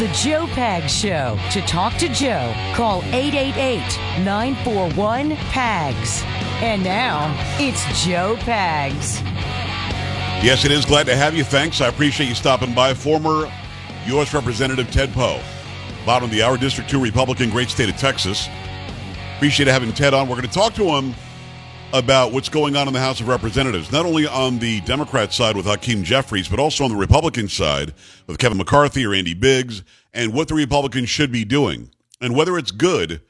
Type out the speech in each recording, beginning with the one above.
The Joe Pags Show. To talk to Joe, call 888 941 PAGS. And now, it's Joe Pags. Yes, it is. Glad to have you. Thanks. I appreciate you stopping by. Former U.S. Representative Ted Poe, bottom of the hour, District 2 Republican, great state of Texas. Appreciate having Ted on. We're going to talk to him about what's going on in the House of Representatives, not only on the Democrat side with Hakeem Jeffries, but also on the Republican side with Kevin McCarthy or Andy Biggs, and what the Republicans should be doing, and whether it's good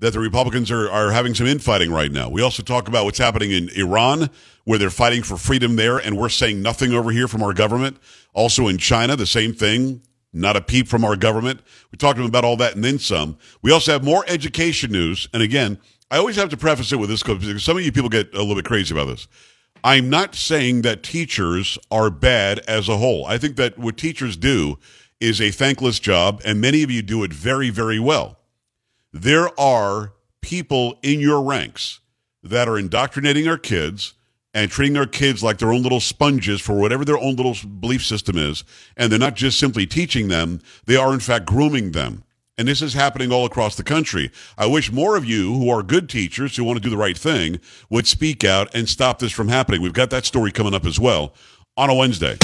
that the Republicans are, are having some infighting right now. We also talk about what's happening in Iran, where they're fighting for freedom there, and we're saying nothing over here from our government. Also in China, the same thing. Not a peep from our government. We talked about all that and then some. We also have more education news. And again, I always have to preface it with this because some of you people get a little bit crazy about this. I'm not saying that teachers are bad as a whole. I think that what teachers do is a thankless job, and many of you do it very, very well. There are people in your ranks that are indoctrinating our kids and treating our kids like their own little sponges for whatever their own little belief system is. And they're not just simply teaching them, they are in fact grooming them. And this is happening all across the country. I wish more of you who are good teachers who want to do the right thing would speak out and stop this from happening. We've got that story coming up as well on a Wednesday.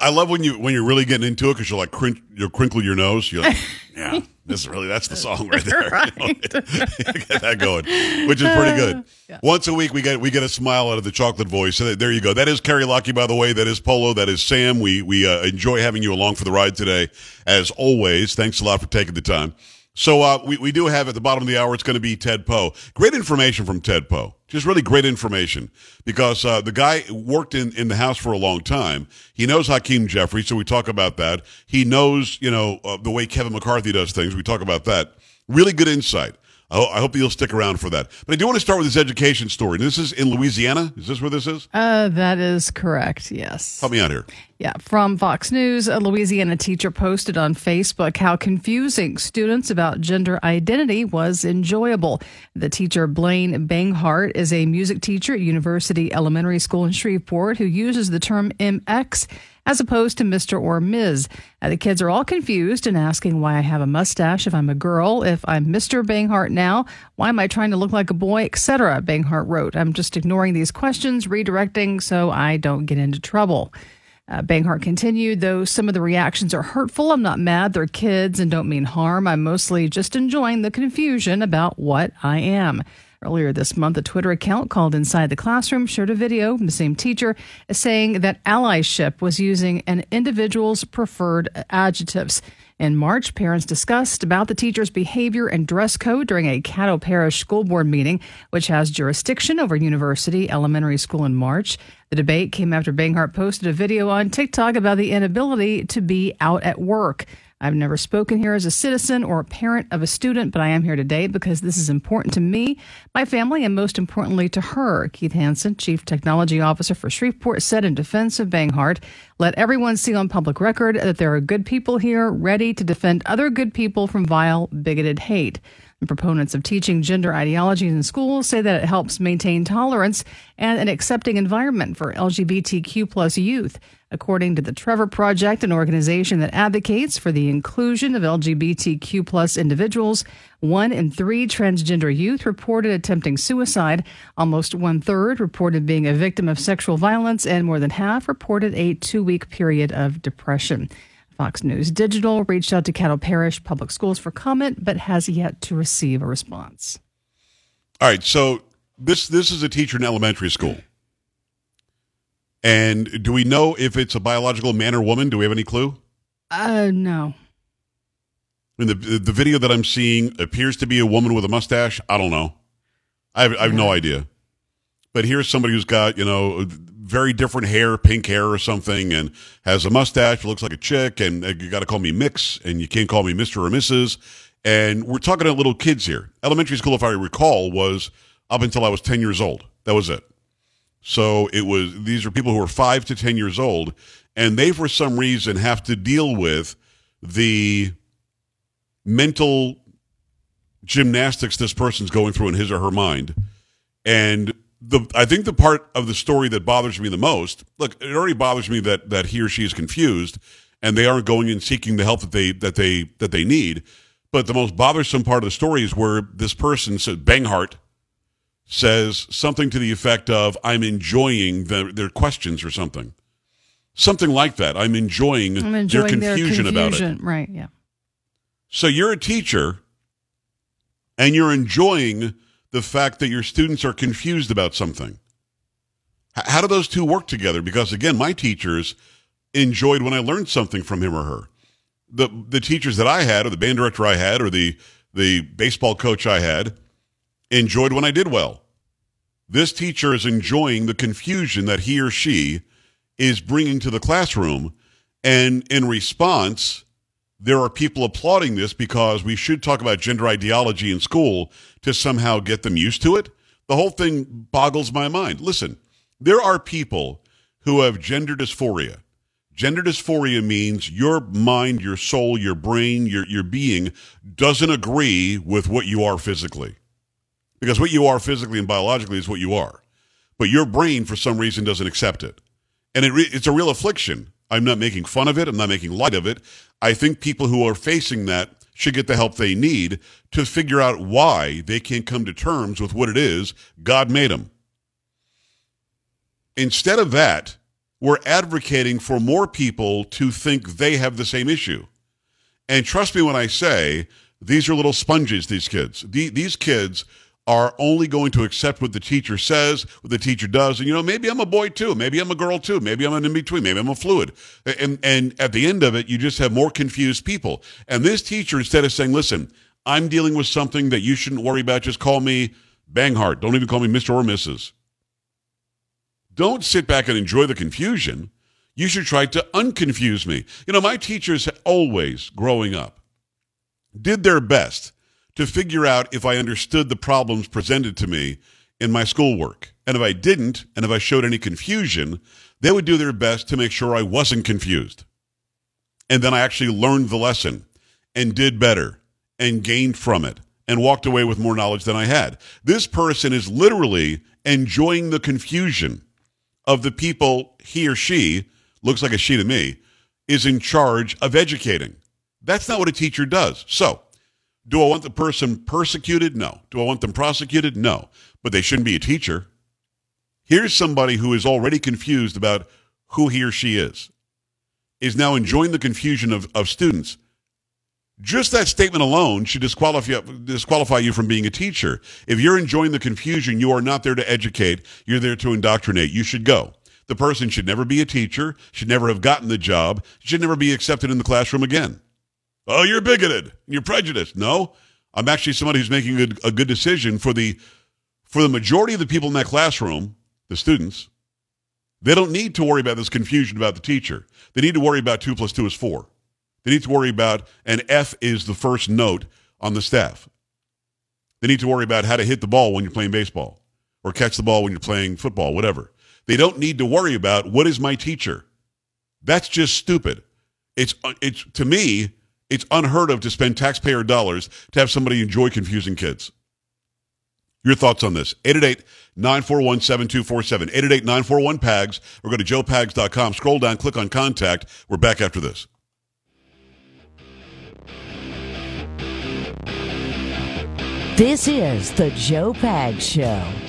I, I love when you when you're really getting into it because you're like crin- you crinkle your nose. You're like, yeah, this is really that's the song right there. You know, get that going, which is pretty good. Once a week we get we get a smile out of the chocolate voice. So there you go. That is Carrie Lucky, by the way. That is Polo. That is Sam. We we uh, enjoy having you along for the ride today, as always. Thanks a lot for taking the time. So uh, we, we do have at the bottom of the hour, it's going to be Ted Poe. Great information from Ted Poe. Just really great information because uh, the guy worked in, in the House for a long time. He knows Hakeem Jeffries, so we talk about that. He knows, you know, uh, the way Kevin McCarthy does things. We talk about that. Really good insight. I, I hope you'll stick around for that. But I do want to start with this education story. This is in Louisiana. Is this where this is? Uh, that is correct. Yes. Help me out here. Yeah, from Fox News, a Louisiana teacher posted on Facebook how confusing students about gender identity was enjoyable. The teacher, Blaine Banghart, is a music teacher at University Elementary School in Shreveport who uses the term MX as opposed to Mr. or Ms. Uh, the kids are all confused and asking why I have a mustache if I'm a girl, if I'm Mr. Banghart now, why am I trying to look like a boy, etc. Banghart wrote. I'm just ignoring these questions, redirecting so I don't get into trouble. Uh, Banghart continued, though some of the reactions are hurtful, I'm not mad. They're kids and don't mean harm. I'm mostly just enjoying the confusion about what I am. Earlier this month, a Twitter account called Inside the Classroom shared a video the same teacher saying that allyship was using an individual's preferred adjectives. In March, parents discussed about the teacher's behavior and dress code during a Caddo Parish School Board meeting, which has jurisdiction over University Elementary School in March. The debate came after Banghart posted a video on TikTok about the inability to be out at work. I've never spoken here as a citizen or a parent of a student, but I am here today because this is important to me, my family, and most importantly to her. Keith Hansen, Chief Technology Officer for Shreveport, said in defense of Banghart, let everyone see on public record that there are good people here ready to defend other good people from vile, bigoted hate. The proponents of teaching gender ideologies in schools say that it helps maintain tolerance and an accepting environment for LGBTQ plus youth. According to the Trevor Project, an organization that advocates for the inclusion of LGBTQ plus individuals, one in three transgender youth reported attempting suicide. Almost one third reported being a victim of sexual violence, and more than half reported a two week period of depression. Fox News Digital reached out to Caddo Parish Public Schools for comment, but has yet to receive a response. All right, so this this is a teacher in elementary school. And do we know if it's a biological man or woman? Do we have any clue? Uh, no. I mean, the the video that I'm seeing appears to be a woman with a mustache. I don't know. I have, I have no idea. But here's somebody who's got you know very different hair, pink hair or something, and has a mustache, looks like a chick, and uh, you got to call me Mix, and you can't call me Mister or Mrs. And we're talking to little kids here. Elementary school, if I recall, was up until I was ten years old. That was it. So it was these are people who are five to ten years old, and they for some reason have to deal with the mental gymnastics this person's going through in his or her mind. And the I think the part of the story that bothers me the most, look, it already bothers me that that he or she is confused and they aren't going and seeking the help that they that they that they need. But the most bothersome part of the story is where this person said Banghart says something to the effect of I'm enjoying the, their questions or something. Something like that. I'm enjoying, I'm enjoying their, confusion their about it. Right, yeah. So you're a teacher and you're enjoying the fact that your students are confused about something. How do those two work together? Because again, my teachers enjoyed when I learned something from him or her. The the teachers that I had, or the band director I had, or the the baseball coach I had, enjoyed when I did well. This teacher is enjoying the confusion that he or she is bringing to the classroom. And in response, there are people applauding this because we should talk about gender ideology in school to somehow get them used to it. The whole thing boggles my mind. Listen, there are people who have gender dysphoria. Gender dysphoria means your mind, your soul, your brain, your, your being doesn't agree with what you are physically because what you are physically and biologically is what you are. But your brain, for some reason, doesn't accept it. And it re- it's a real affliction. I'm not making fun of it. I'm not making light of it. I think people who are facing that should get the help they need to figure out why they can't come to terms with what it is God made them. Instead of that, we're advocating for more people to think they have the same issue. And trust me when I say, these are little sponges, these kids. The, these kids are only going to accept what the teacher says, what the teacher does. And, you know, maybe I'm a boy too. Maybe I'm a girl too. Maybe I'm an in between. Maybe I'm a fluid. And, and at the end of it, you just have more confused people. And this teacher, instead of saying, listen, I'm dealing with something that you shouldn't worry about, just call me Banghart. Don't even call me Mr. or Mrs. Don't sit back and enjoy the confusion. You should try to unconfuse me. You know, my teachers always growing up did their best to figure out if I understood the problems presented to me in my schoolwork. And if I didn't, and if I showed any confusion, they would do their best to make sure I wasn't confused. And then I actually learned the lesson and did better and gained from it and walked away with more knowledge than I had. This person is literally enjoying the confusion of the people he or she, looks like a she to me, is in charge of educating. That's not what a teacher does. So, do I want the person persecuted? No. Do I want them prosecuted? No. But they shouldn't be a teacher. Here's somebody who is already confused about who he or she is, is now enjoying the confusion of, of students. Just that statement alone should disqualify, disqualify you from being a teacher. If you're enjoying the confusion, you are not there to educate, you're there to indoctrinate. You should go. The person should never be a teacher, should never have gotten the job, should never be accepted in the classroom again. Oh, you're bigoted. You're prejudiced. No, I'm actually somebody who's making a, a good decision for the for the majority of the people in that classroom, the students. They don't need to worry about this confusion about the teacher. They need to worry about two plus two is four. They need to worry about an F is the first note on the staff. They need to worry about how to hit the ball when you're playing baseball or catch the ball when you're playing football, whatever. They don't need to worry about what is my teacher. That's just stupid. It's uh, it's to me, it's unheard of to spend taxpayer dollars to have somebody enjoy confusing kids. Your thoughts on this? 888-941-7247. 888-941-PAGS or go to joepags.com. Scroll down, click on contact. We're back after this. This is the Joe Pags Show.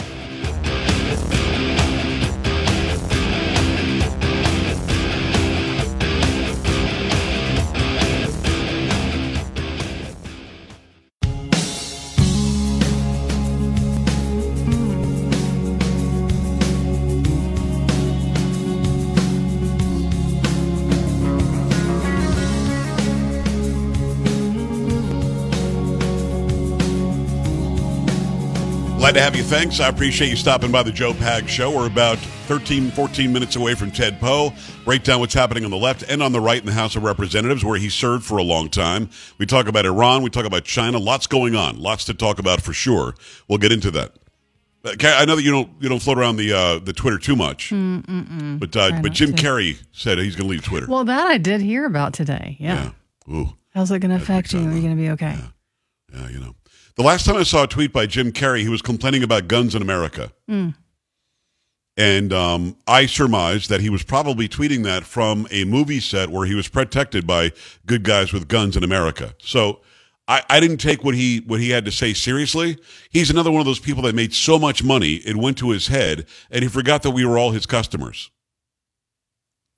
Glad to have you. Thanks. I appreciate you stopping by the Joe Pags Show. We're about 13, 14 minutes away from Ted Poe. Break down what's happening on the left and on the right in the House of Representatives, where he served for a long time. We talk about Iran. We talk about China. Lots going on. Lots to talk about for sure. We'll get into that. Uh, I know that you don't you don't float around the uh, the Twitter too much, Mm-mm-mm. but uh, but Jim Carrey said he's going to leave Twitter. Well, that I did hear about today. Yeah. yeah. Ooh. How's it going to affect you? Are you going to be okay? Yeah. yeah, you know. The last time I saw a tweet by Jim Carrey, he was complaining about guns in America. Mm. And um, I surmised that he was probably tweeting that from a movie set where he was protected by good guys with guns in America. So I, I didn't take what he what he had to say seriously. He's another one of those people that made so much money it went to his head, and he forgot that we were all his customers.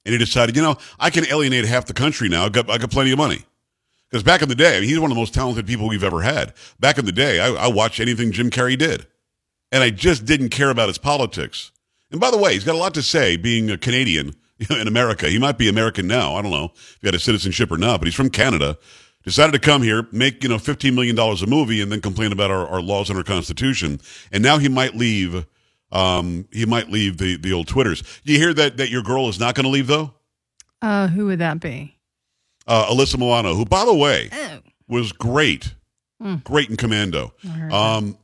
And he decided, you know, I can alienate half the country now. I got I got plenty of money. Because back in the day, I mean, he's one of the most talented people we've ever had. Back in the day, I, I watched anything Jim Carrey did, and I just didn't care about his politics. And by the way, he's got a lot to say being a Canadian in America. He might be American now. I don't know if he had a citizenship or not, but he's from Canada. Decided to come here, make, you know, $15 million a movie and then complain about our, our laws and our constitution. And now he might leave, um, he might leave the, the old Twitters. You hear that, that your girl is not going to leave though? Uh, who would that be? Uh, Alyssa Milano, who by the way, Oh. was great, great in Commando. Um,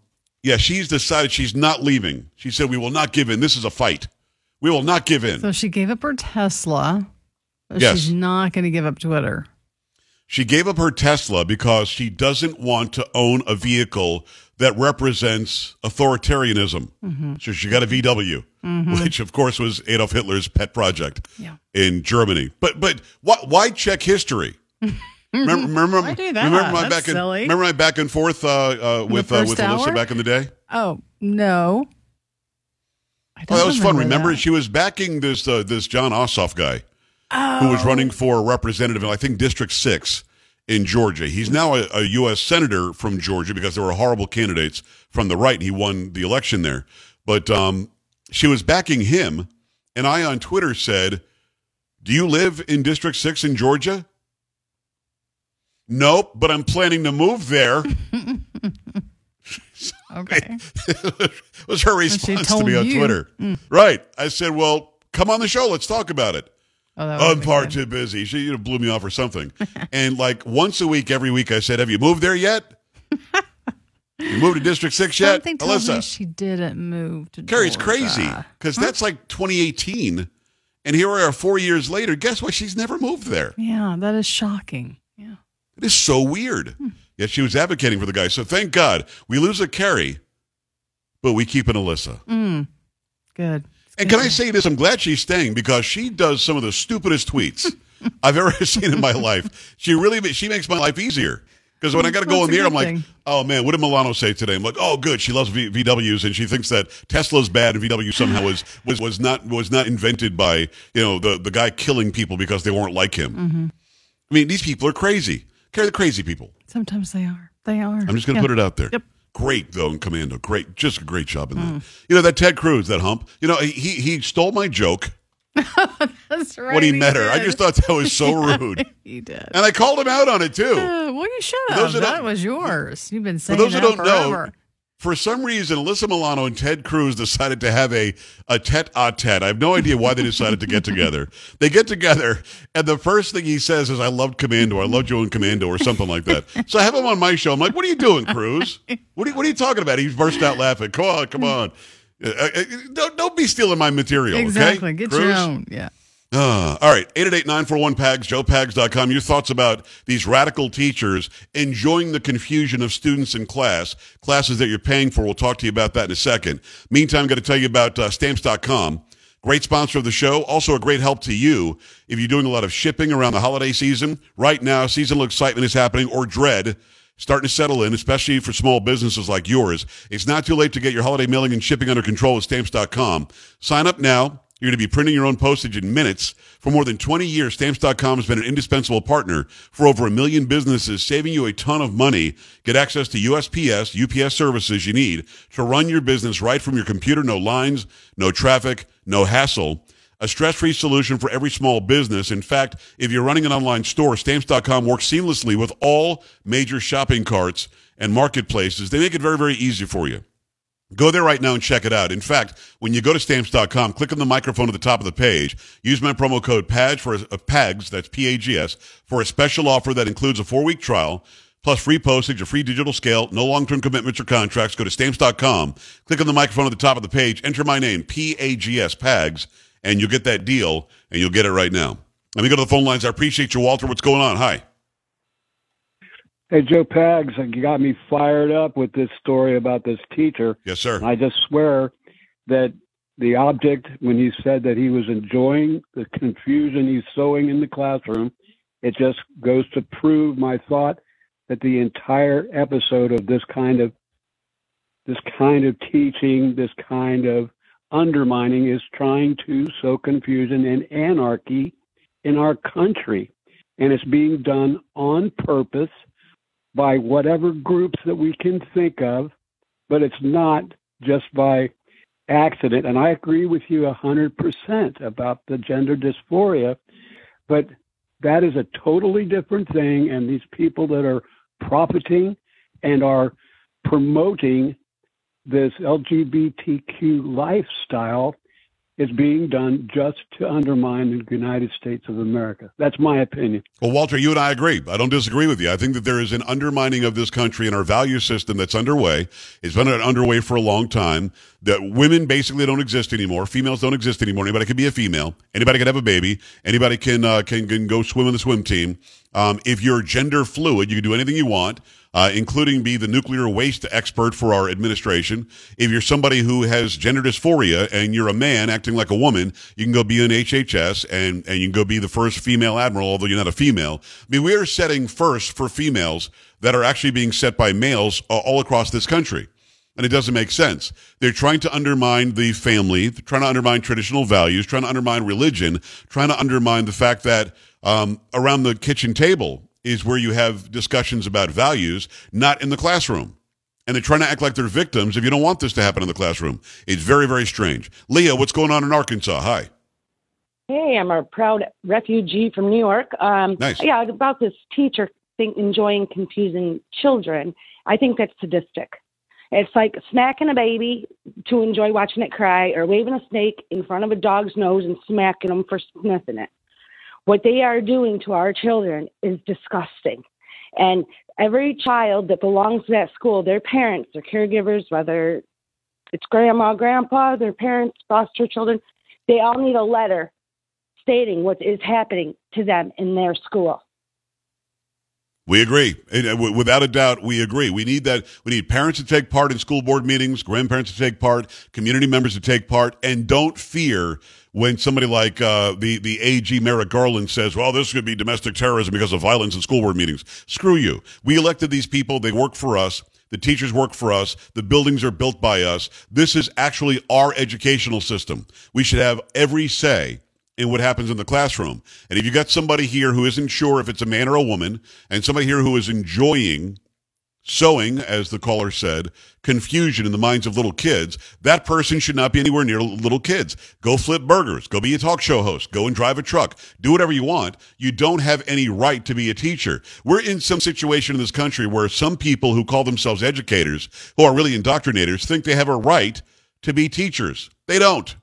yeah, she's decided she's not leaving. She said, we will not give in. This is a fight. We will not give in. So she gave up her Tesla, but Yes. she's not going to give up Twitter. She gave up her Tesla because she doesn't want to own a vehicle that represents authoritarianism. So she got a VW, which of course was Adolf Hitler's pet project Yeah. in Germany. But but why, why check history? remember, remember, Why do that? remember my That's back and remember my back and forth uh, uh, with uh, with Alyssa back in the day. Oh no. Oh, that was fun. remember that. she was backing this uh, this Jon Ossoff guy who was running for representative in I think District Six in Georgia. He's now a, a U.S. senator from Georgia because there were horrible candidates from the right. He won the election there, but um, she was backing him, and I on Twitter said, "Do you live in District Six in Georgia?" Nope, but I'm planning to move there. Okay. was her response to me on you. Twitter. Right. I said, well, come on the show. Let's talk about it. Oh, that I'm would far too busy. She you know, blew me off or something. and like once a week, every week, I said, have you moved there yet? you moved to District 6 yet? Something tells me Alyssa. she didn't move to Carrie, it's Georgia. crazy because that's like 2018. And here we are four years later. Guess what? She's never moved there. Yeah, that is shocking. Yeah. It is so weird. Yet she was advocating for the guy. So thank God we lose a Carrie, but we keep an Alyssa. Mm. Good. And can I say this? I'm glad she's staying because she does some of the stupidest tweets I've ever seen in my life. She really she makes my life easier. Because when I got to go That's in a the air, I'm like, thing. oh man, what did Milano say today? I'm like, oh good, she loves v- VWs and she thinks that Tesla's bad and VW somehow was was was not was not invented by you know the the guy killing people because they weren't like him. Mm-hmm. I mean, these people are crazy. Carry the crazy people. Sometimes they are. They are. I'm just going to Yeah. put it out there. Yep. Great though in Commando. Great, just a great job in that. You know that Ted Cruz, that hump. You know he he stole my joke That's right. when he, he met her. I just thought that was so rude. he did. and I called him out on it too. Uh, well, you should those have. That was yours. You've been For saying those who that don't know, forever. For some reason, Alyssa Milano and Ted Cruz decided to have a, a tete a tete. I have no idea why they decided to get together. They get together, and the first thing he says is, I loved Commando. I loved you in Commando, or something like that. So I have him on my show. I'm like, what are you doing, Cruz? What are you, what are you talking about? He burst out laughing. Come on, come on. Uh, uh, don't, don't be stealing my material, Exactly. okay? Get Cruz? your own. Yeah. Uh, all right, 888-941-PAGS, joepags.com. Your thoughts about these radical teachers enjoying the confusion of students in class, classes that you're paying for. We'll talk to you about that in a second. Meantime, got to tell you about uh, stamps.com. Great sponsor of the show. Also a great help to you if you're doing a lot of shipping around the holiday season. Right now, seasonal excitement is happening or dread starting to settle in, especially for small businesses like yours. It's not too late to get your holiday mailing and shipping under control with stamps.com. Sign up now. You're going to be printing your own postage in minutes. For more than 20 years, stamps.com has been an indispensable partner for over a million businesses, saving you a ton of money. Get access to USPS, UPS services you need to run your business right from your computer. No lines, no traffic, no hassle. A stress-free solution for every small business. In fact, if you're running an online store, stamps.com works seamlessly with all major shopping carts and marketplaces. They make it very, very easy for you. Go there right now and check it out. In fact, when you go to stamps.com, click on the microphone at the top of the page. Use my promo code PAGS for a, uh, PAGS, that's P-A-G-S, for a special offer that includes a four-week trial, plus free postage, a free digital scale, no long-term commitments or contracts. Go to stamps.com, click on the microphone at the top of the page, enter my name, P-A-G-S, PAGS, and you'll get that deal, and you'll get it right now. Let me go to the phone lines. I appreciate you, Walter. What's going on? Hi. Hey, Joe Pags, you got me fired up with this story about this teacher. Yes, sir. I just swear that the object, when he said that he was enjoying the confusion he's sowing in the classroom, it just goes to prove my thought that the entire episode of this kind of this kind of teaching, this kind of undermining is trying to sow confusion and anarchy in our country. And it's being done on purpose by whatever groups that we can think of, but it's not just by accident. And I agree with you 100% about the gender dysphoria, but that is a totally different thing. And these people that are profiting and are promoting this LGBTQ lifestyle is being done just to undermine the United States of America. That's my opinion. Well, Walter, you and I agree. I don't disagree with you. I think that there is an undermining of this country and our value system that's underway. It's been underway for a long time. That women basically don't exist anymore. Females don't exist anymore. Anybody can be a female. Anybody can have a baby. Anybody can uh, can can go swim in the swim team. Um, if you're gender fluid, you can do anything you want. Uh, including be the nuclear waste expert for our administration. If you're somebody who has gender dysphoria and you're a man acting like a woman, you can go be an HHS and, and you can go be the first female admiral, although you're not a female. I mean, we are setting first for females that are actually being set by males uh, all across this country. And it doesn't make sense. They're trying to undermine the family, trying to undermine traditional values, trying to undermine religion, trying to undermine the fact that um, around the kitchen table, is where you have discussions about values, not in the classroom. And they're trying to act like they're victims if you don't want this to happen in the classroom. It's very, very strange. Leah, what's going on in Arkansas? Hi. Hey, I'm a proud refugee from New York. Um, Nice. Yeah, about this teacher thing, enjoying confusing children. I think that's sadistic. It's like smacking a baby to enjoy watching it cry, or waving a snake in front of a dog's nose and smacking them for sniffing it. What they are doing to our children is disgusting. And every child that belongs to that school, their parents, their caregivers, whether it's grandma, grandpa, their parents, foster children, they all need a letter stating what is happening to them in their school. We agree. Uh, Without a doubt, we agree. We need that. We need parents to take part in school board meetings, grandparents to take part, community members to take part, and don't fear when somebody like uh, the the AG Merrick Garland says, "Well, this could be domestic terrorism because of violence in school board meetings." Screw you. We elected these people. They work for us. The teachers work for us. The buildings are built by us. This is actually our educational system. We should have every say in what happens in the classroom. And if you got somebody here who isn't sure if it's a man or a woman, and somebody here who is enjoying sowing, as the caller said, confusion in the minds of little kids, that person should not be anywhere near little kids. Go flip burgers. Go be a talk show host. Go and drive a truck. Do whatever you want. You don't have any right to be a teacher. We're in some situation in this country where some people who call themselves educators, who are really indoctrinators, think they have a right to be teachers. They don't.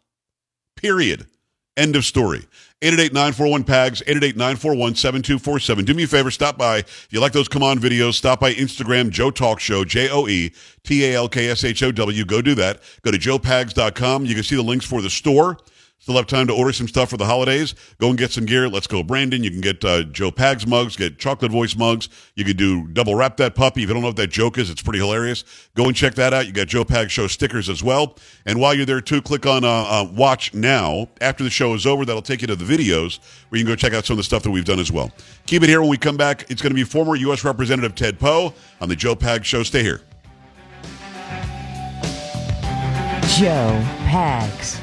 Period. End of story. 888-941-PAGS, 888-941-7247. Do me a favor, stop by. If you like those come on videos, stop by Instagram, Joe Talk Show, J-O-E-T-A-L-K-S-H-O-W. Go do that. Go to joepags.com. You can see the links for the store. Still have time to order some stuff for the holidays. Go and get some gear. Let's go, Brandon. You can get uh, Joe Pags mugs, get Chocolate Voice mugs. You could do double wrap that puppy. If you don't know what that joke is, it's pretty hilarious. Go and check that out. You got Joe Pags show stickers as well. And while you're there too, click on uh, uh, Watch Now. After the show is over, that'll take you to the videos where you can go check out some of the stuff that we've done as well. Keep it here when we come back. It's going to be former U.S. Representative Ted Poe on the Joe Pags show. Stay here. Joe Pags.